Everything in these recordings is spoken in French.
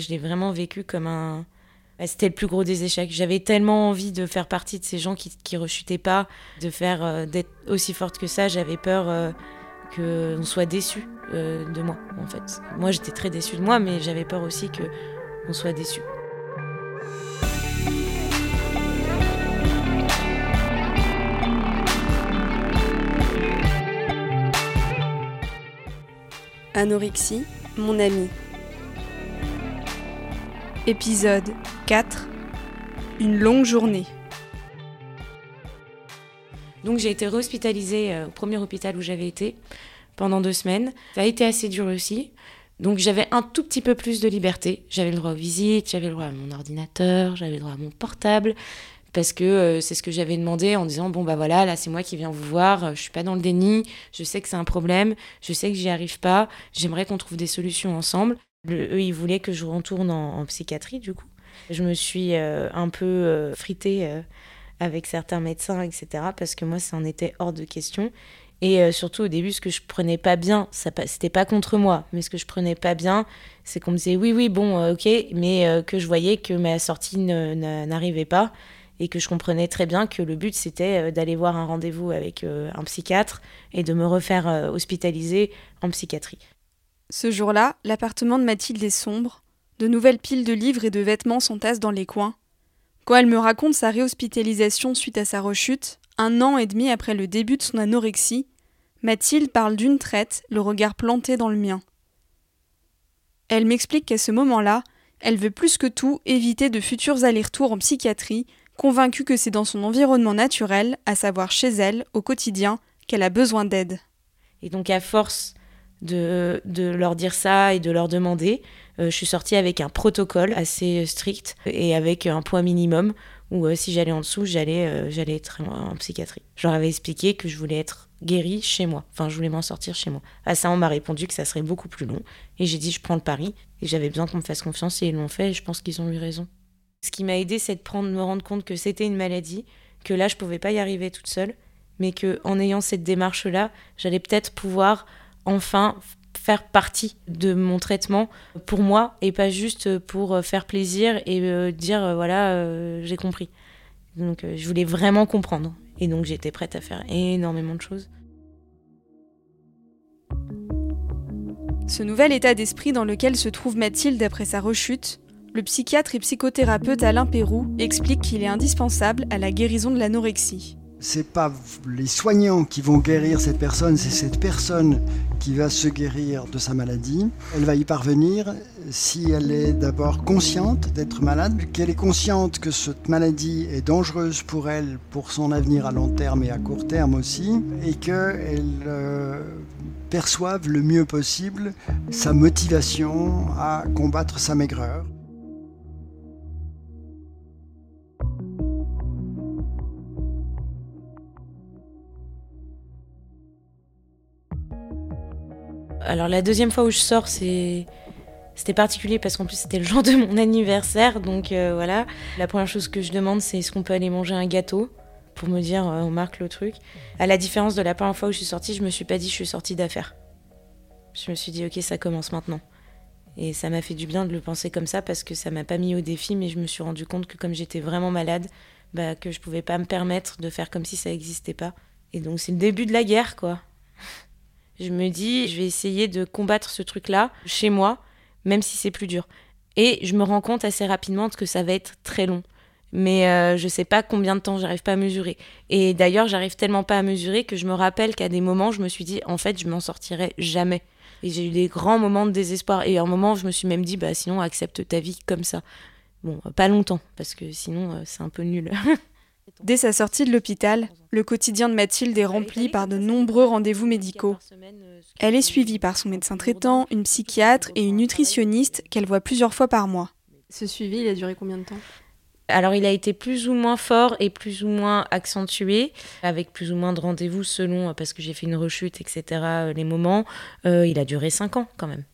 Je l'ai vraiment vécu comme un. Bah, c'était le plus gros des échecs. J'avais tellement envie de faire partie de ces gens qui, qui rechutaient pas, de faire euh, d'être aussi forte que ça. J'avais peur euh, qu'on soit déçu euh, de moi, en fait. Moi, j'étais très déçue de moi, mais j'avais peur aussi qu'on soit déçu. Anorexie, mon ami. Épisode 4 Une longue journée. Donc j'ai été réhospitalisée euh, au premier hôpital où j'avais été pendant deux semaines. Ça a été assez dur aussi. Donc j'avais un tout petit peu plus de liberté. J'avais le droit aux visites, j'avais le droit à mon ordinateur, j'avais le droit à mon portable. Parce que euh, c'est ce que j'avais demandé en disant bon bah voilà là c'est moi qui viens vous voir, euh, je suis pas dans le déni, je sais que c'est un problème, je sais que j'y arrive pas, j'aimerais qu'on trouve des solutions ensemble. Eux ils voulaient que je retourne en, psychiatrie du coup. Je me suis euh, un peu fritée avec certains médecins etc parce que moi ça en était hors de question. Et surtout au début, ce que je prenais pas bien, c'était pas contre moi, mais ce que je prenais pas bien, c'est qu'on me disait oui, oui, bon, ok, mais que je voyais que ma sortie n'arrivait pas et que je comprenais très bien que le but c'était euh, d'aller voir un rendez-vous avec euh, un psychiatre et de me refaire euh, hospitaliser en psychiatrie. Ce jour-là, l'appartement de Mathilde est sombre, de nouvelles piles de livres et de vêtements s'entassent dans les coins. Quand elle me raconte sa réhospitalisation suite à sa rechute, un an et demi après le début de son anorexie, Mathilde parle d'une traite, le regard planté dans le mien. Elle m'explique qu'à ce moment-là, elle veut plus que tout éviter de futurs allers-retours en psychiatrie convaincue que c'est dans son environnement naturel, à savoir chez elle, au quotidien, qu'elle a besoin d'aide. Et donc à force de, de, leur dire ça et de leur demander, euh, je suis sortie avec un protocole assez strict et avec un poids minimum où euh, si j'allais en dessous, j'allais euh, j'allais être en, psychiatrie. Je leur avais expliqué que je voulais être guérie chez moi. Enfin, je voulais m'en sortir chez moi. À ça, on m'a répondu que ça serait beaucoup plus long. Et j'ai dit, je prends le pari. Et j'avais besoin qu'on me fasse confiance et ils l'ont fait. Et je pense qu'ils ont eu raison. Ce qui m'a aidé, c'est de prendre, me rendre compte que c'était une maladie, que là, je pouvais pas y arriver toute seule, mais que en ayant cette démarche-là, j'allais peut-être pouvoir enfin faire partie de mon traitement pour moi et pas juste pour euh, faire plaisir et euh, dire euh, voilà j'ai compris. Donc je voulais vraiment comprendre et donc j'étais prête à faire énormément de choses. Ce nouvel état d'esprit dans lequel se trouve Mathilde après sa rechute le psychiatre et psychothérapeute Alain Pérou explique qu'il est indispensable à la guérison de l'anorexie. C'est pas les soignants qui vont guérir cette personne, c'est cette personne qui va se guérir de sa maladie. Elle va y parvenir si elle est d'abord consciente d'être malade, qu'elle est consciente que cette maladie est dangereuse pour elle, pour son avenir à long terme et à court terme aussi, et qu'elle euh, perçoive le mieux possible sa motivation à combattre sa maigreur. Alors la deuxième fois où je sors, c'était particulier parce qu'en plus c'était le jour de mon anniversaire, donc euh, voilà. La première chose que je demande, c'est est-ce qu'on peut aller manger un gâteau pour me dire euh, on marque le truc. À la différence de la première fois où je suis sortie, je me suis pas dit je suis sortie d'affaires. Je me suis dit ok ça commence maintenant. Et ça m'a fait du bien de le penser comme ça parce que ça m'a pas mis au défi, mais je me suis rendu compte que comme j'étais vraiment malade, bah, que je pouvais pas me permettre de faire comme si ça n'existait pas. Et donc c'est le début de la guerre quoi je me dis, je vais essayer de combattre ce truc-là chez moi, même si c'est plus dur. Et je me rends compte assez rapidement que ça va être très long. Mais euh, je sais pas combien de temps, j'arrive pas à mesurer. Et d'ailleurs, j'arrive tellement pas à mesurer que je me rappelle qu'à des moments, je me suis dit, en fait, je m'en sortirai jamais. Et j'ai eu des grands moments de désespoir. Et à un moment, je me suis même dit, bah sinon, accepte ta vie comme ça. Bon, pas longtemps, parce que sinon, euh, c'est un peu nul. Dès sa sortie de l'hôpital, le quotidien de Mathilde est rempli par de nombreux rendez-vous médicaux. Elle est suivie par son médecin traitant, une psychiatre et une nutritionniste qu'elle voit plusieurs fois par mois. Ce suivi, il a duré combien de temps? Alors il a été plus ou moins fort et plus ou moins accentué, avec plus ou moins de rendez-vous selon, parce que j'ai fait une rechute, etc., euh, les moments. Euh, il a duré cinq ans quand même.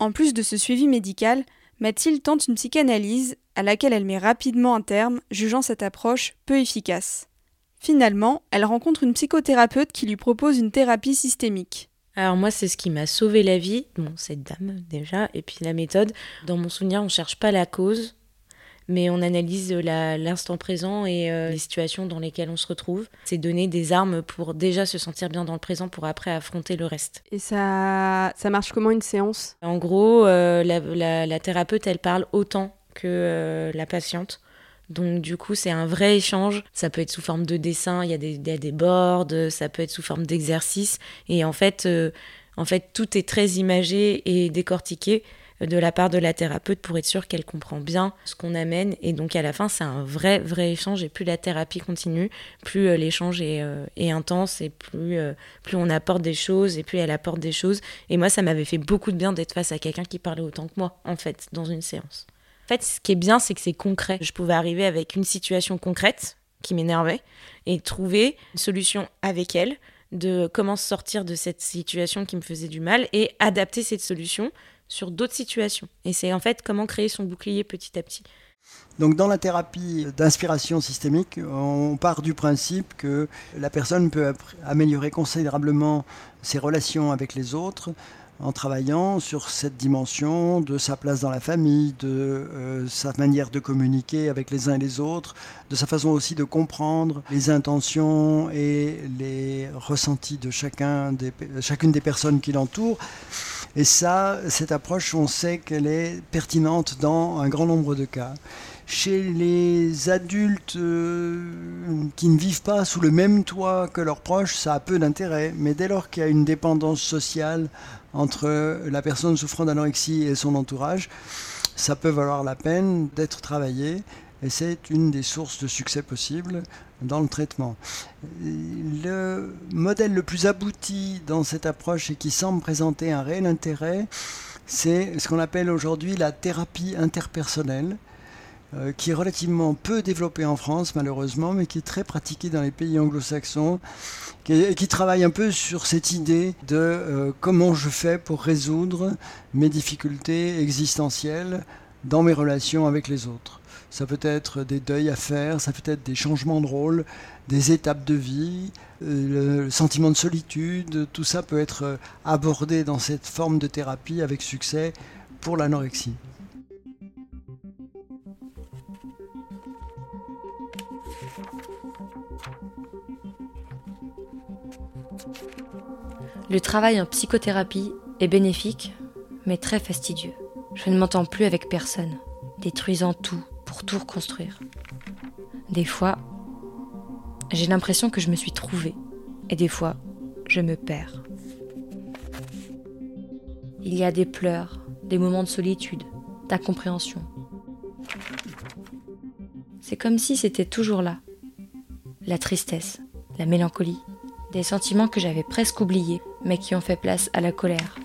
En plus de ce suivi médical, Mathilde tente une psychanalyse à laquelle elle met rapidement un terme, jugeant cette approche peu efficace. Finalement, elle rencontre une psychothérapeute qui lui propose une thérapie systémique. Alors moi, c'est ce qui m'a sauvé la vie. Bon, cette dame déjà, et puis la méthode. Dans mon souvenir, on cherche pas la cause, mais on analyse l'instant présent et euh, les situations dans lesquelles on se retrouve. C'est donner des armes pour déjà se sentir bien dans le présent pour après affronter le reste. Et ça, ça marche comment une séance? En gros, euh, la, thérapeute, elle parle autant que euh, la patiente. Donc du coup, c'est un vrai échange. Ça peut être sous forme de dessin, il y a des, des boards, ça peut être sous forme d'exercice. Et en fait, en fait, tout est très imagé et décortiqué de la part de la thérapeute pour être sûr qu'elle comprend bien ce qu'on amène. Et donc à la fin, c'est un vrai, vrai échange. Et plus la thérapie continue, plus euh, l'échange est, euh, est, intense et plus, euh, plus on apporte des choses et plus elle apporte des choses. Et moi, ça m'avait fait beaucoup de bien d'être face à quelqu'un qui parlait autant que moi, en fait, dans une séance. En fait, ce qui est bien, c'est que c'est concret. Je pouvais arriver avec une situation concrète qui m'énervait et trouver une solution avec elle de comment sortir de cette situation qui me faisait du mal et adapter cette solution sur d'autres situations. Et c'est en fait comment créer son bouclier petit à petit. Donc dans la thérapie d'inspiration systémique, on part du principe que la personne peut améliorer considérablement ses relations avec les autres en travaillant sur cette dimension de sa place dans la famille, de euh, sa manière de communiquer avec les uns et les autres, de sa façon aussi de comprendre les intentions et les ressentis de chacun des, chacune des personnes qui l'entourent. Et ça, cette approche, on sait qu'elle est pertinente dans un grand nombre de cas. Chez les adultes euh, qui ne vivent pas sous le même toit que leurs proches, ça a peu d'intérêt. Mais dès lors qu'il y a une dépendance sociale entre la personne souffrant d'anorexie et son entourage, ça peut valoir la peine d'être travaillé. Et c'est une des sources de succès possibles dans le traitement. Le modèle le plus abouti dans cette approche et qui semble présenter un réel intérêt, c'est ce qu'on appelle aujourd'hui la thérapie interpersonnelle, euh, qui est relativement peu développée en France malheureusement, mais qui est très pratiquée dans les pays anglo-saxons, qui, qui, travaille un peu sur cette idée de euh, comment je fais pour résoudre mes difficultés existentielles dans mes relations avec les autres ça peut être des deuils à faire, ça peut être des changements de rôle, des étapes de vie, euh, le sentiment de solitude, tout ça peut être euh, abordé dans cette forme de thérapie avec succès pour l'anorexie. Le travail en psychothérapie est bénéfique, mais très fastidieux. Je ne m'entends plus avec personne, détruisant tout pour tout reconstruire. Des fois, j'ai l'impression que je me suis trouvée, et des fois, je me perds. Il y a des pleurs, des moments de solitude, d'incompréhension. C'est comme si c'était toujours là. La tristesse, la mélancolie, des sentiments que j'avais presque oubliés, mais qui ont fait place à la colère.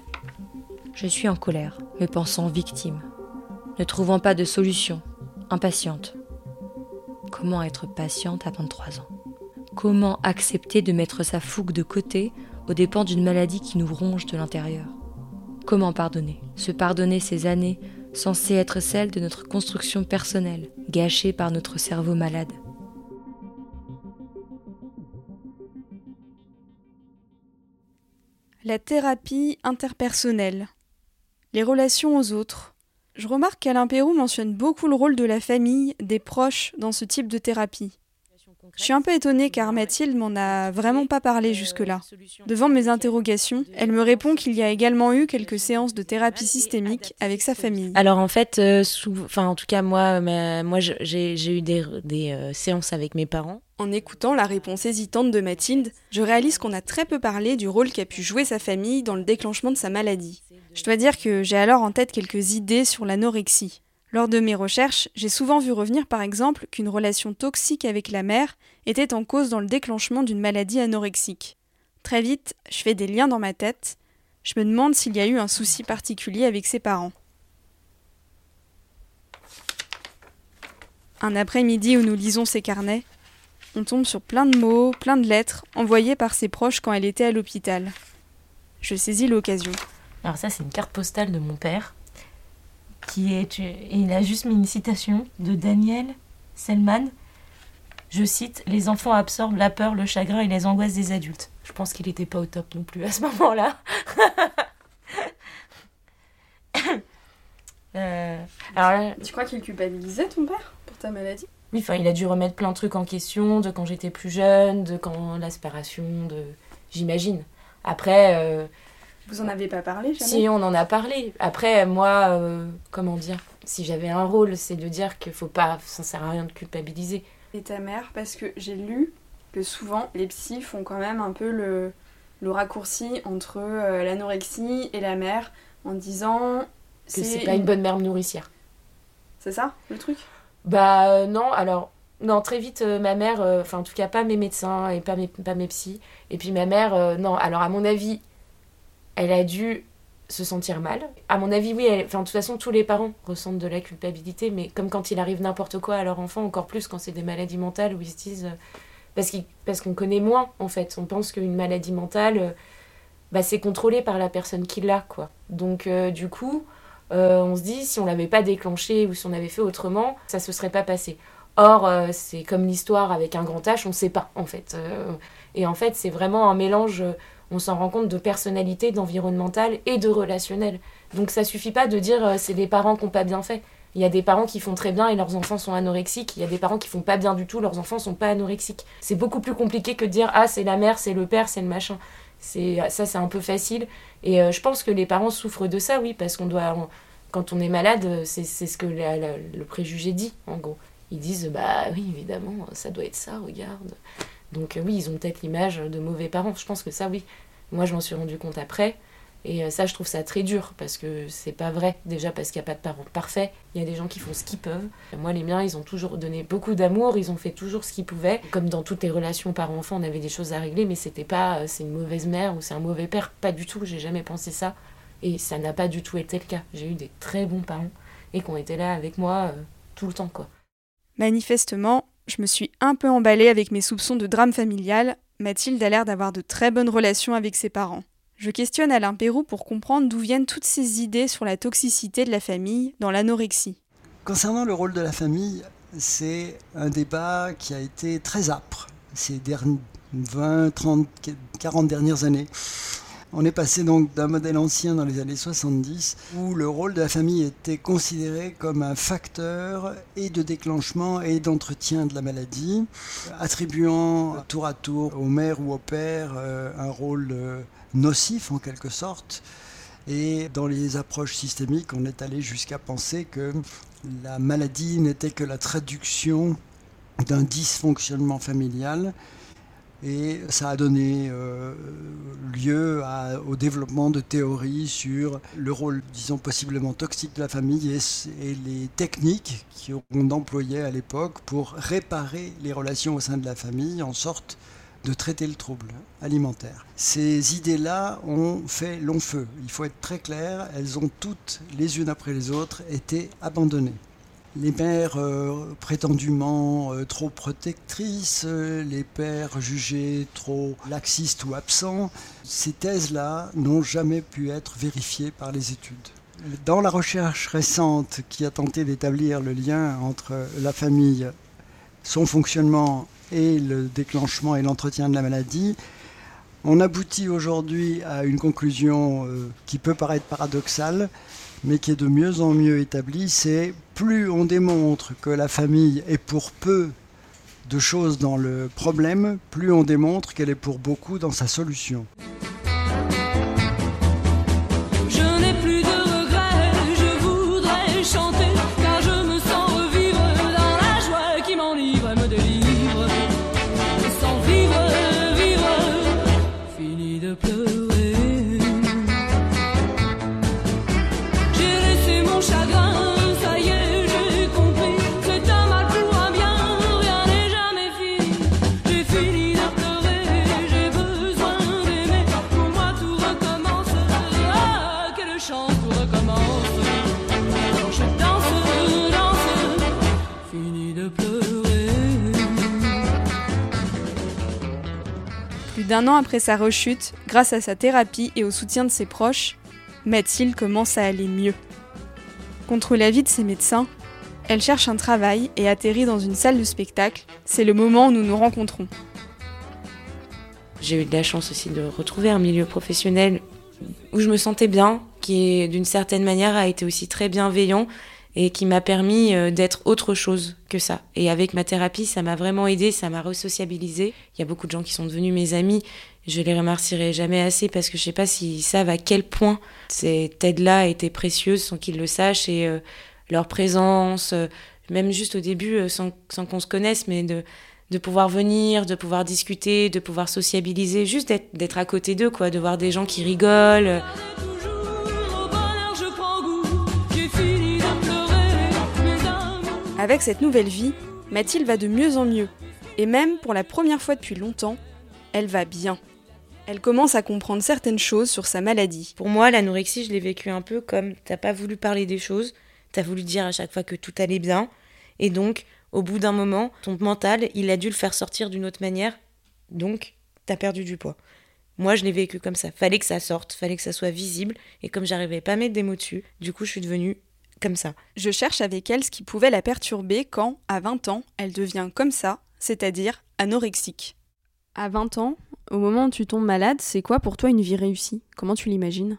Je suis en colère, me pensant victime, ne trouvant pas de solution, impatiente. Comment être patiente à 23 ans? Comment accepter de mettre sa fougue de côté aux dépens d'une maladie qui nous ronge de l'intérieur? Comment pardonner? Se pardonner ces années censées être celles de notre construction personnelle, gâchées par notre cerveau malade. La thérapie interpersonnelle. Les relations aux autres. Je remarque qu'Alain Perrou mentionne beaucoup le rôle de la famille, des proches dans ce type de thérapie. Je suis un peu étonnée car Mathilde m'en a vraiment pas parlé jusque-là. Devant mes interrogations, elle me répond qu'il y a également eu quelques séances de thérapie systémique avec sa famille. Alors en fait, euh, enfin en tout cas moi, moi j'ai eu des, euh, séances avec mes parents. En écoutant la réponse hésitante de Mathilde, je réalise qu'on a très peu parlé du rôle qu'a pu jouer sa famille dans le déclenchement de sa maladie. Je dois dire que j'ai alors en tête quelques idées sur l'anorexie. Lors de mes recherches, j'ai souvent vu revenir par exemple qu'une relation toxique avec la mère était en cause dans le déclenchement d'une maladie anorexique. Très vite, je fais des liens dans ma tête. Je me demande s'il y a eu un souci particulier avec ses parents. Un après-midi où nous lisons ses carnets, on tombe sur plein de mots, plein de lettres envoyées par ses proches quand elle était à l'hôpital. Je saisis l'occasion. Alors ça, c'est une carte postale de mon père. Qui est, il a juste mis une citation de Daniel Selman. Je cite Les enfants absorbent la peur, le chagrin et les angoisses des adultes. Je pense qu'il n'était pas au top non plus à ce moment-là. Euh, alors, tu crois qu'il culpabilisait ton père pour ta maladie? Oui, enfin, il a dû remettre plein de trucs en question, de quand j'étais plus jeune, de quand l'aspiration, de. J'imagine. Après. Euh, Vous en avez pas parlé jamais Si, on en a parlé. Après, moi, euh, comment dire Si j'avais un rôle, c'est de dire qu'il faut pas. Ça sert à rien de culpabiliser. Et ta mère Parce que j'ai lu que souvent, les psys font quand même un peu le, le raccourci entre l'anorexie et la mère en disant que c'est pas une bonne mère nourricière. C'est ça le truc? Bah euh, non, alors non, très vite euh, ma mère, euh, enfin en tout cas pas mes médecins et pas mes, pas mes psys. Et puis ma mère, non, alors à mon avis, elle a dû se sentir mal. À mon avis, oui, enfin de toute façon tous les parents ressentent de la culpabilité, mais comme quand il arrive n'importe quoi à leur enfant, encore plus quand c'est des maladies mentales où ils se disent... parce qu'on parce qu'on connaît moins en fait, on pense qu'une maladie mentale... Bah, c'est contrôlé par la personne qui l'a, quoi. Donc, du coup, euh, on se dit si on l'avait pas déclenché ou si on avait fait autrement, ça se serait pas passé. Or, euh, c'est comme l'histoire avec un grand H, on ne sait pas en fait. Euh, et en fait, c'est vraiment un mélange, on s'en rend compte, de personnalité, d'environnemental et de relationnel. Donc ça suffit pas de dire c'est des parents qui n'ont pas bien fait. Il y a des parents qui font très bien et leurs enfants sont anorexiques. Il y a des parents qui font pas bien du tout, leurs enfants sont pas anorexiques. C'est beaucoup plus compliqué que de dire ah c'est la mère, c'est le père, c'est le machin. C'est ça c'est un peu facile et euh, je pense que les parents souffrent de ça oui parce qu'on doit quand on est malade c'est ce que le préjugé dit en gros. Ils disent bah oui évidemment ça doit être ça regarde. Donc euh, oui ils ont peut-être l'image de mauvais parents. Je pense que ça oui. Moi je m'en suis rendu compte après et euh, ça, je trouve ça très dur parce que c'est pas vrai. Déjà parce qu'il n'y a pas de parents parfaits. Il y a des gens qui font ce qu'ils peuvent. Moi, les miens, ils ont toujours donné beaucoup d'amour. Ils ont fait toujours ce qu'ils pouvaient. Comme dans toutes les relations parents-enfants, on avait des choses à régler, mais c'était pas euh, c'est une mauvaise mère ou c'est un mauvais père. Pas du tout. J'ai jamais pensé ça. Et ça n'a pas du tout été le cas. J'ai eu des très bons parents et qui ont été là avec moi tout le temps, quoi. Manifestement, je me suis un peu emballée avec mes soupçons de drame familial. Mathilde a l'air d'avoir de très bonnes relations avec ses parents. Je questionne Alain Perrou pour comprendre d'où viennent toutes ces idées sur la toxicité de la famille dans l'anorexie. Concernant le rôle de la famille, c'est un débat qui a été très âpre ces 20, 30, 40 dernières années. On est passé donc d'un modèle ancien dans les années 70 où le rôle de la famille était considéré comme un facteur et de déclenchement et d'entretien de la maladie, attribuant tour à tour au mère ou au père euh, un rôle euh, nocif en quelque sorte. Et dans les approches systémiques, on est allé jusqu'à penser que la maladie n'était que la traduction d'un dysfonctionnement familial. Et ça a donné euh, lieu au développement de théories sur le rôle, disons, possiblement toxique de la famille et, et les techniques qu'on employait à l'époque pour réparer les relations au sein de la famille en sorte de traiter le trouble alimentaire. Ces idées-là ont fait long feu. Il faut être très clair, elles ont toutes, les unes après les autres, été abandonnées. Les mères euh, prétendument euh, trop protectrices, euh, les pères jugés trop laxistes ou absents, ces thèses-là n'ont jamais pu être vérifiées par les études. Dans la recherche récente qui a tenté d'établir le lien entre la famille, son fonctionnement et le déclenchement et l'entretien de la maladie, on aboutit aujourd'hui à une conclusion qui peut paraître paradoxale, mais qui est de mieux en mieux établie, c'est plus on démontre que la famille est pour peu de choses dans le problème, plus on démontre qu'elle est pour beaucoup dans sa solution. D'un an après sa rechute, grâce à sa thérapie et au soutien de ses proches, Mathilde commence à aller mieux. Contre l'avis de ses médecins, Elle cherche un travail et atterrit dans une salle de spectacle. C'est le moment où nous nous rencontrons. J'ai eu de la chance aussi de retrouver un milieu professionnel où je me sentais bien, qui d'une certaine manière a été aussi très bienveillant et qui m'a permis euh, d'être autre chose que ça. Et avec ma thérapie, ça m'a vraiment aidé, ça m'a resociabilisé. Il y a beaucoup de gens qui sont devenus mes amis. Je les remercierai jamais assez parce que je sais pas s'ils savent à quel point cette aide-là été précieuse sans qu'ils le sachent et euh, leur présence, euh, même juste au début, sans, sans qu'on se connaisse, mais de, de pouvoir venir, de pouvoir discuter, de pouvoir sociabiliser, juste d'être à côté d'eux, quoi, de voir des gens qui rigolent. Avec cette nouvelle vie, Mathilde va de mieux en mieux. Et même pour la première fois depuis longtemps, elle va bien. Elle commence à comprendre certaines choses sur sa maladie. Pour moi, l'anorexie, je l'ai vécu un peu comme t'as pas voulu parler des choses, t'as voulu dire à chaque fois que tout allait bien, et donc, au bout d'un moment, ton mental, il a dû le faire sortir d'une autre manière, donc t'as perdu du poids. Moi, je l'ai vécu comme ça. Fallait que ça sorte, fallait que ça soit visible, et comme j'arrivais pas à mettre des mots dessus, du coup, je suis devenue comme ça. Je cherche avec elle ce qui pouvait la perturber quand, à 20 ans, elle devient comme ça, c'est-à-dire anorexique. À 20 ans, au moment où tu tombes malade, c'est quoi pour toi une vie réussie? Comment tu l'imagines?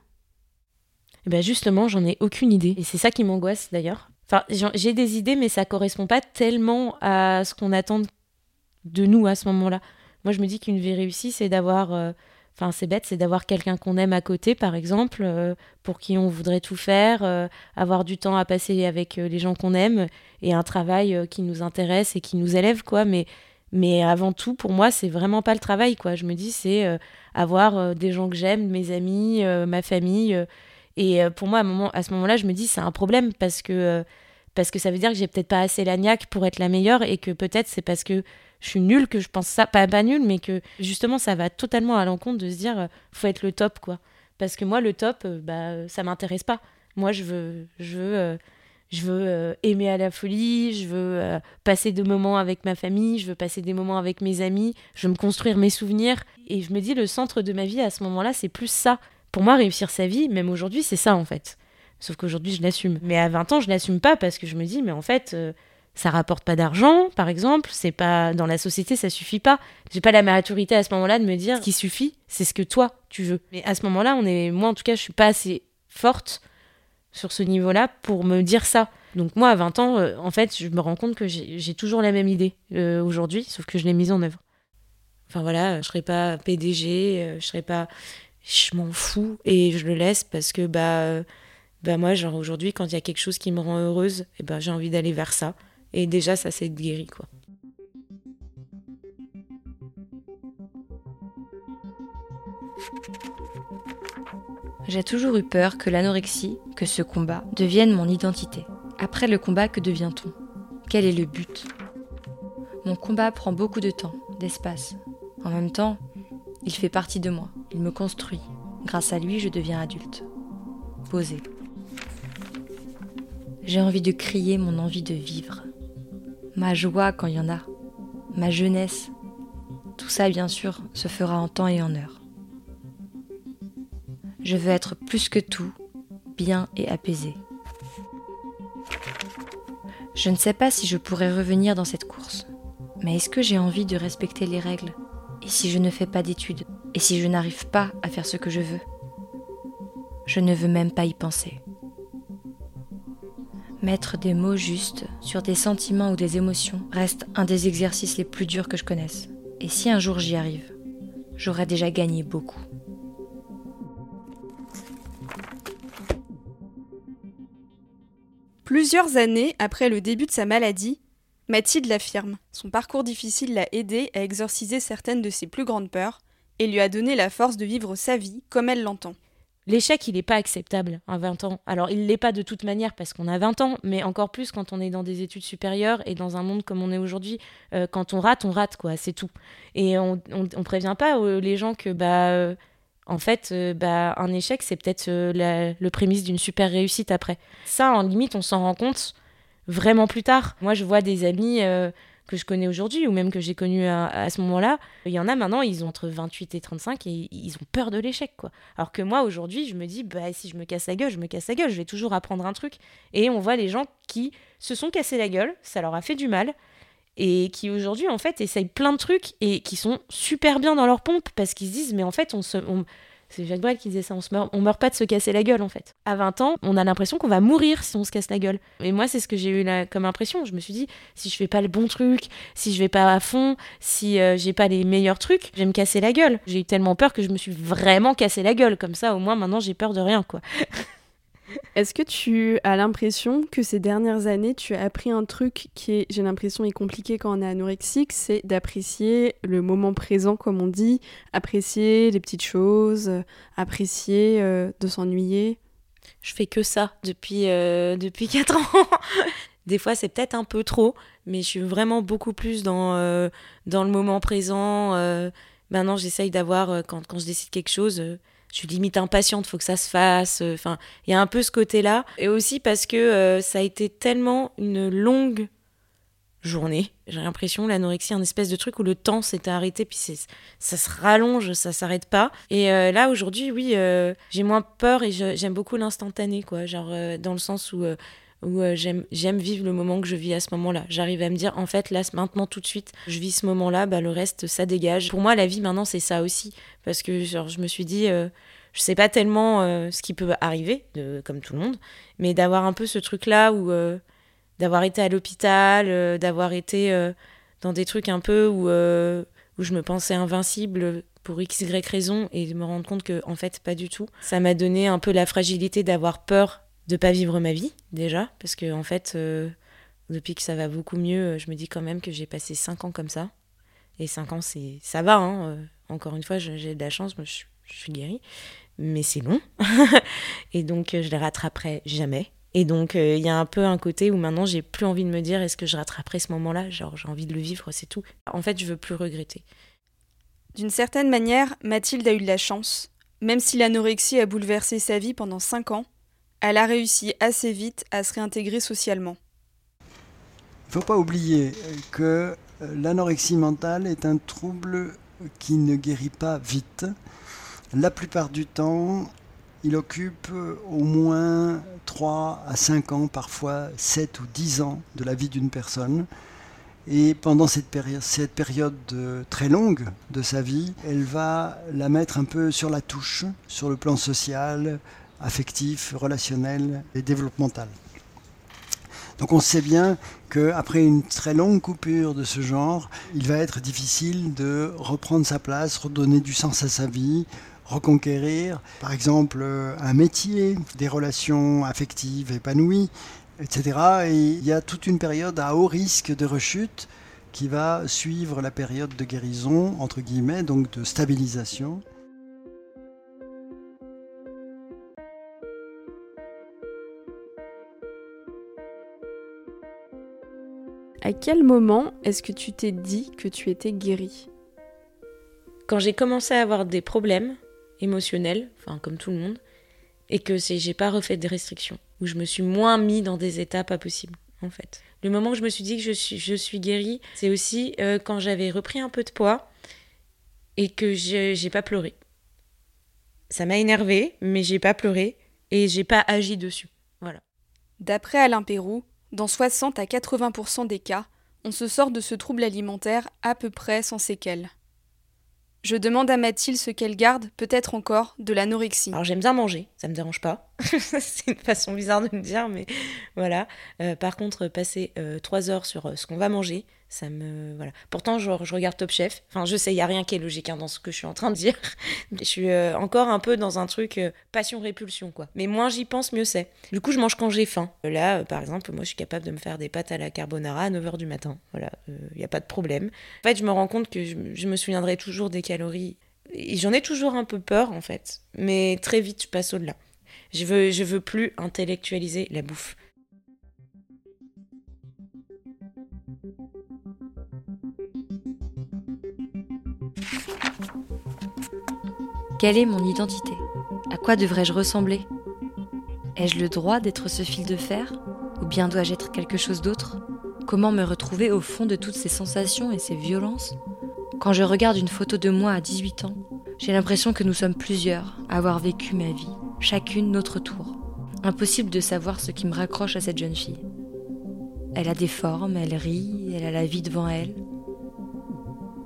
Eh ben justement, j'en ai aucune idée. Et c'est ça qui m'angoisse d'ailleurs. Enfin, j'ai des idées, mais ça correspond pas tellement à ce qu'on attend de nous à ce moment-là. Moi, je me dis qu'une vie réussie, c'est d'avoir euh, Enfin, c'est bête, c'est d'avoir quelqu'un qu'on aime à côté, par exemple, euh, pour qui on voudrait tout faire, euh, avoir du temps à passer avec euh, les gens qu'on aime et un travail qui nous intéresse et qui nous élève, quoi. Mais, mais avant tout, pour moi, c'est vraiment pas le travail, quoi. Je me dis, c'est avoir des gens que j'aime, mes amis, ma famille. et pour moi, à, ce moment-là, je me dis, c'est un problème parce que, parce que ça veut dire que j'ai peut-être pas assez la niaque pour être la meilleure et que peut-être c'est parce que je suis nulle, que je pense ça, pas, pas nulle, mais que justement ça va totalement à l'encontre de se dire euh, faut être le top quoi. Parce que moi le top, euh, bah ça m'intéresse pas. Moi je veux, je veux, euh, je veux aimer à la folie, je veux passer des moments avec ma famille, je veux passer des moments avec mes amis, je veux me construire mes souvenirs. Et je me dis le centre de ma vie à ce moment-là c'est plus ça. Pour moi réussir sa vie, même aujourd'hui c'est ça en fait. Sauf qu'aujourd'hui je l'assume. Mais à 20 ans je l'assume pas parce que je me dis mais en fait ça rapporte pas d'argent, par exemple, c'est pas dans la société, ça suffit pas. J'ai pas la maturité à ce moment-là de me dire ce qui suffit, c'est ce que toi tu veux. Mais à ce moment-là, on est, moi en tout cas, je suis pas assez forte sur ce niveau-là pour me dire ça. Donc moi, à 20 ans, euh, en fait, je me rends compte que j'ai toujours la même idée euh, aujourd'hui, sauf que je l'ai mise en œuvre. Enfin voilà, je serai pas PDG, euh, je serai pas, je m'en fous et je le laisse parce que bah, bah moi, genre aujourd'hui, quand il y a quelque chose qui me rend heureuse, et eh ben j'ai envie d'aller vers ça. Et déjà, ça s'est guéri, quoi. J'ai toujours eu peur que l'anorexie, que ce combat, devienne mon identité. Après le combat, que devient-on? Quel est le but? Mon combat prend beaucoup de temps, d'espace. En même temps, il fait partie de moi, il me construit. Grâce à lui, je deviens adulte. Posé. J'ai envie de crier mon envie de vivre ma joie quand il y en a, ma jeunesse. Tout ça, bien sûr, se fera en temps et en heure. Je veux être plus que tout, bien et apaisé. Je ne sais pas si je pourrais revenir dans cette course, mais est-ce que j'ai envie de respecter les règles? Et si je ne fais pas d'études? Et si je n'arrive pas à faire ce que je veux? Je ne veux même pas y penser. Mettre des mots justes sur des sentiments ou des émotions reste un des exercices les plus durs que je connaisse. Et si un jour j'y arrive, j'aurais déjà gagné beaucoup. Plusieurs années après le début de sa maladie, Mathilde l'affirme. Son parcours difficile l'a aidé à exorciser certaines de ses plus grandes peurs et lui a donné la force de vivre sa vie comme elle l'entend. L'échec, il n'est pas acceptable à 20 ans. Alors, il ne l'est pas de toute manière parce qu'on a 20 ans, mais encore plus quand on est dans des études supérieures et dans un monde comme on est aujourd'hui. Euh, quand on rate, on rate, quoi, c'est tout. Et on, ne prévient pas euh, les gens que, bah, euh, en fait, bah, un échec, c'est peut-être le prémisse d'une super réussite après. Ça, en limite, on s'en rend compte vraiment plus tard. Moi, je vois des amis que je connais aujourd'hui ou même que j'ai connu à, ce moment-là, il y en a maintenant, ils ont entre 28 et 35 et ils ont peur de l'échec, quoi. Alors que moi, aujourd'hui, je me dis, bah, si je me casse la gueule, je me casse la gueule, je vais toujours apprendre un truc. Et on voit les gens qui se sont cassés la gueule, ça leur a fait du mal, et qui aujourd'hui, en fait, essayent plein de trucs et qui sont super bien dans leur pompe parce qu'ils se disent, mais en fait, on se. C'est Jacques Brel qui disait ça, on, se meurt, pas de se casser la gueule en fait. À 20 ans, on a l'impression qu'on va mourir si on se casse la gueule. Et moi, c'est ce que j'ai eu là, comme impression. Je me suis dit, si je fais pas le bon truc, si je vais pas à fond, si euh, j'ai pas les meilleurs trucs, je vais me casser la gueule. J'ai eu tellement peur que je me suis vraiment cassé la gueule. Comme ça, au moins, maintenant, j'ai peur de rien, quoi. Est-ce que tu as l'impression que ces dernières années, tu as appris un truc qui j'ai l'impression, est compliqué quand on est anorexique, c'est d'apprécier le moment présent, comme on dit, apprécier les petites choses, apprécier euh, de s'ennuyer? Je fais que ça depuis, euh, depuis 4 ans. Des fois, c'est peut-être un peu trop, mais je suis vraiment beaucoup plus dans, euh, dans le moment présent. maintenant, j'essaye d'avoir, quand, quand je décide quelque chose je suis limite impatiente, faut que ça se fasse. Euh, enfin, il y a un peu ce côté-là. Et aussi parce que euh, ça a été tellement une longue journée. J'ai l'impression, l'anorexie, un espèce de truc où le temps s'était arrêté, puis ça se rallonge, ça s'arrête pas. Et euh, là, aujourd'hui, oui, j'ai moins peur et j'aime beaucoup l'instantané, quoi. Genre, dans le sens où où euh, j'aime vivre le moment que je vis à ce moment-là. J'arrive à me dire, en fait, là, maintenant, tout de suite, je vis ce moment-là, bah, le reste, ça dégage. Pour moi, la vie, maintenant, c'est ça aussi. Parce que genre, je me suis dit, euh, je sais pas tellement euh, ce qui peut arriver, comme tout le monde, mais d'avoir un peu ce truc-là où d'avoir été à l'hôpital, d'avoir été dans des trucs un peu où, où je me pensais invincible pour x, y raison et de me rendre compte que, en fait, pas du tout. Ça m'a donné un peu la fragilité d'avoir peur de pas vivre ma vie déjà parce que en fait euh, depuis que ça va beaucoup mieux euh, je me dis quand même que j'ai passé 5 ans comme ça. Et 5 ans c'est ça va hein, euh, encore une fois j'ai de la chance je, suis guérie mais c'est long. Et donc je les rattraperai jamais. Et donc il y a un peu un côté où maintenant j'ai plus envie de me dire est-ce que je rattraperai ce moment-là? Genre j'ai envie de le vivre c'est tout. En fait je veux plus regretter. D'une certaine manière Mathilde a eu de la chance. Même si l'anorexie a bouleversé sa vie pendant 5 ans elle a réussi assez vite à se réintégrer socialement. Il ne faut pas oublier que euh, l'anorexie mentale est un trouble qui ne guérit pas vite. La plupart du temps, il occupe au moins 3 à 5 ans, parfois 7 ou 10 ans de la vie d'une personne. Et pendant cette période, cette période très longue de sa vie, elle va la mettre un peu sur la touche, sur le plan social, affectif, relationnel et développemental. Donc on sait bien qu'après une très longue coupure de ce genre, il va être difficile de reprendre sa place, redonner du sens à sa vie, reconquérir par exemple un métier, des relations affectives épanouies, etc. Et il y a toute une période à haut risque de rechute qui va suivre la période de guérison, entre guillemets, donc de stabilisation. À quel moment est-ce que tu t'es dit que tu étais guérie Quand j'ai commencé à avoir des problèmes émotionnels, enfin comme tout le monde, et que j'ai pas refait des restrictions, où je me suis moins mis dans des états pas possibles, en fait. Le moment où je me suis dit que je suis, je suis guérie, c'est aussi euh, quand j'avais repris un peu de poids et que j'ai pas pleuré. Ça m'a énervé, mais j'ai pas pleuré et j'ai pas agi dessus. Voilà. D'après Alain Pérou, dans 60 à 80% des cas, on se sort de ce trouble alimentaire à peu près sans séquelles. Je demande à Mathilde ce qu'elle garde, peut-être encore, de l'anorexie. Alors j'aime bien manger, ça me dérange pas. c'est une façon bizarre de me dire, mais voilà. Euh, par contre, passer euh, trois heures sur euh, ce qu'on va manger, ça me voilà. Pourtant je, je regarde Top Chef. Enfin je sais il y a rien qui est logique hein, dans ce que je suis en train de dire. Je suis euh, encore un peu dans un truc euh, passion répulsion quoi. Mais moins j'y pense mieux c'est. Du coup je mange quand j'ai faim. Là euh, par exemple moi je suis capable de me faire des pâtes à la carbonara à 9h du matin. Voilà il n'y a pas de problème. En fait je me rends compte que je, je me souviendrai toujours des calories. Et j'en ai toujours un peu peur en fait. Mais très vite je passe au-delà. Je veux je veux plus intellectualiser la bouffe Quelle est mon identité À quoi devrais-je ressembler? Ai-je le droit d'être ce fil de fer? Ou bien dois-je être quelque chose d'autre? Comment me retrouver au fond de toutes ces sensations et ces violences? Quand je regarde une photo de moi à 18 ans, j'ai l'impression que nous sommes plusieurs avoir vécu ma vie, chacune notre tour. Impossible de savoir ce qui me raccroche à cette jeune fille. Elle a des formes, elle rit, elle a la vie devant elle.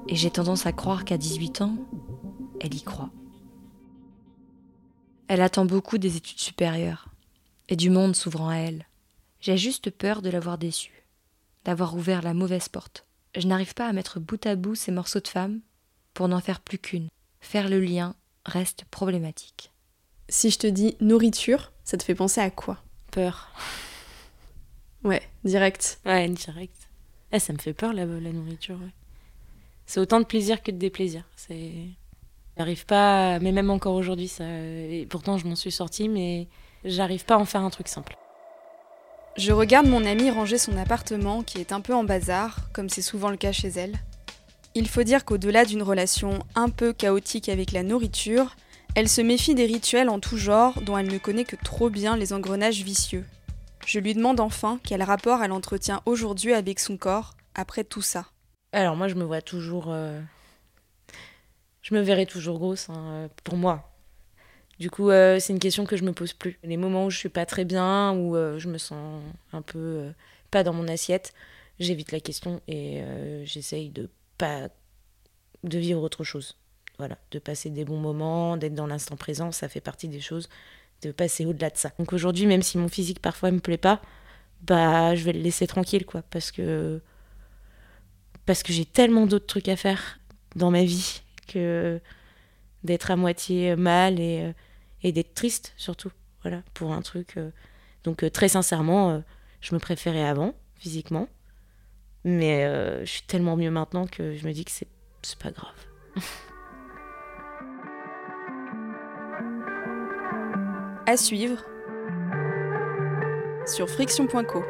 Et j'ai tendance à croire qu'à 18 ans, elle y croit. Elle attend beaucoup des études supérieures et du monde s'ouvrant à elle. J'ai juste peur de l'avoir déçue, d'avoir ouvert la mauvaise porte. Je n'arrive pas à mettre bout à bout ces morceaux de femme pour n'en faire plus qu'une. Faire le lien reste problématique. Si je te dis nourriture, ça te fait penser à quoi? Peur. Ouais, direct. Ouais, direct. Eh, ça me fait peur la, la nourriture. Ouais. C'est autant de plaisir que de déplaisir. C'est. J'arrive pas, mais même encore aujourd'hui, ça. Et pourtant, je m'en suis sortie, mais j'arrive pas à en faire un truc simple. Je regarde mon amie ranger son appartement qui est un peu en bazar, comme c'est souvent le cas chez elle. Il faut dire qu'au-delà d'une relation un peu chaotique avec la nourriture, elle se méfie des rituels en tout genre dont elle ne connaît que trop bien les engrenages vicieux. Je lui demande enfin quel rapport elle entretient aujourd'hui avec son corps après tout ça. Alors moi, je me vois toujours. euh, Je me verrai toujours grosse, hein, euh, pour moi. Du coup, euh, c'est une question que je me pose plus. Les moments où je suis pas très bien, où euh, je me sens un peu pas dans mon assiette, j'évite la question et j'essaye de pas de vivre autre chose. Voilà, de passer des bons moments, d'être dans l'instant présent, ça fait partie des choses, de passer au-delà de ça. Donc aujourd'hui, même si mon physique parfois me plaît pas, bah je vais le laisser tranquille quoi, parce que parce que j'ai tellement d'autres trucs à faire dans ma vie que d'être à moitié mal et, euh, et d'être triste surtout. Voilà, pour un truc. euh. Donc euh, très sincèrement, je me préférais avant, physiquement. Mais je suis tellement mieux maintenant que je me dis que c'est pas grave. À suivre sur friction.co.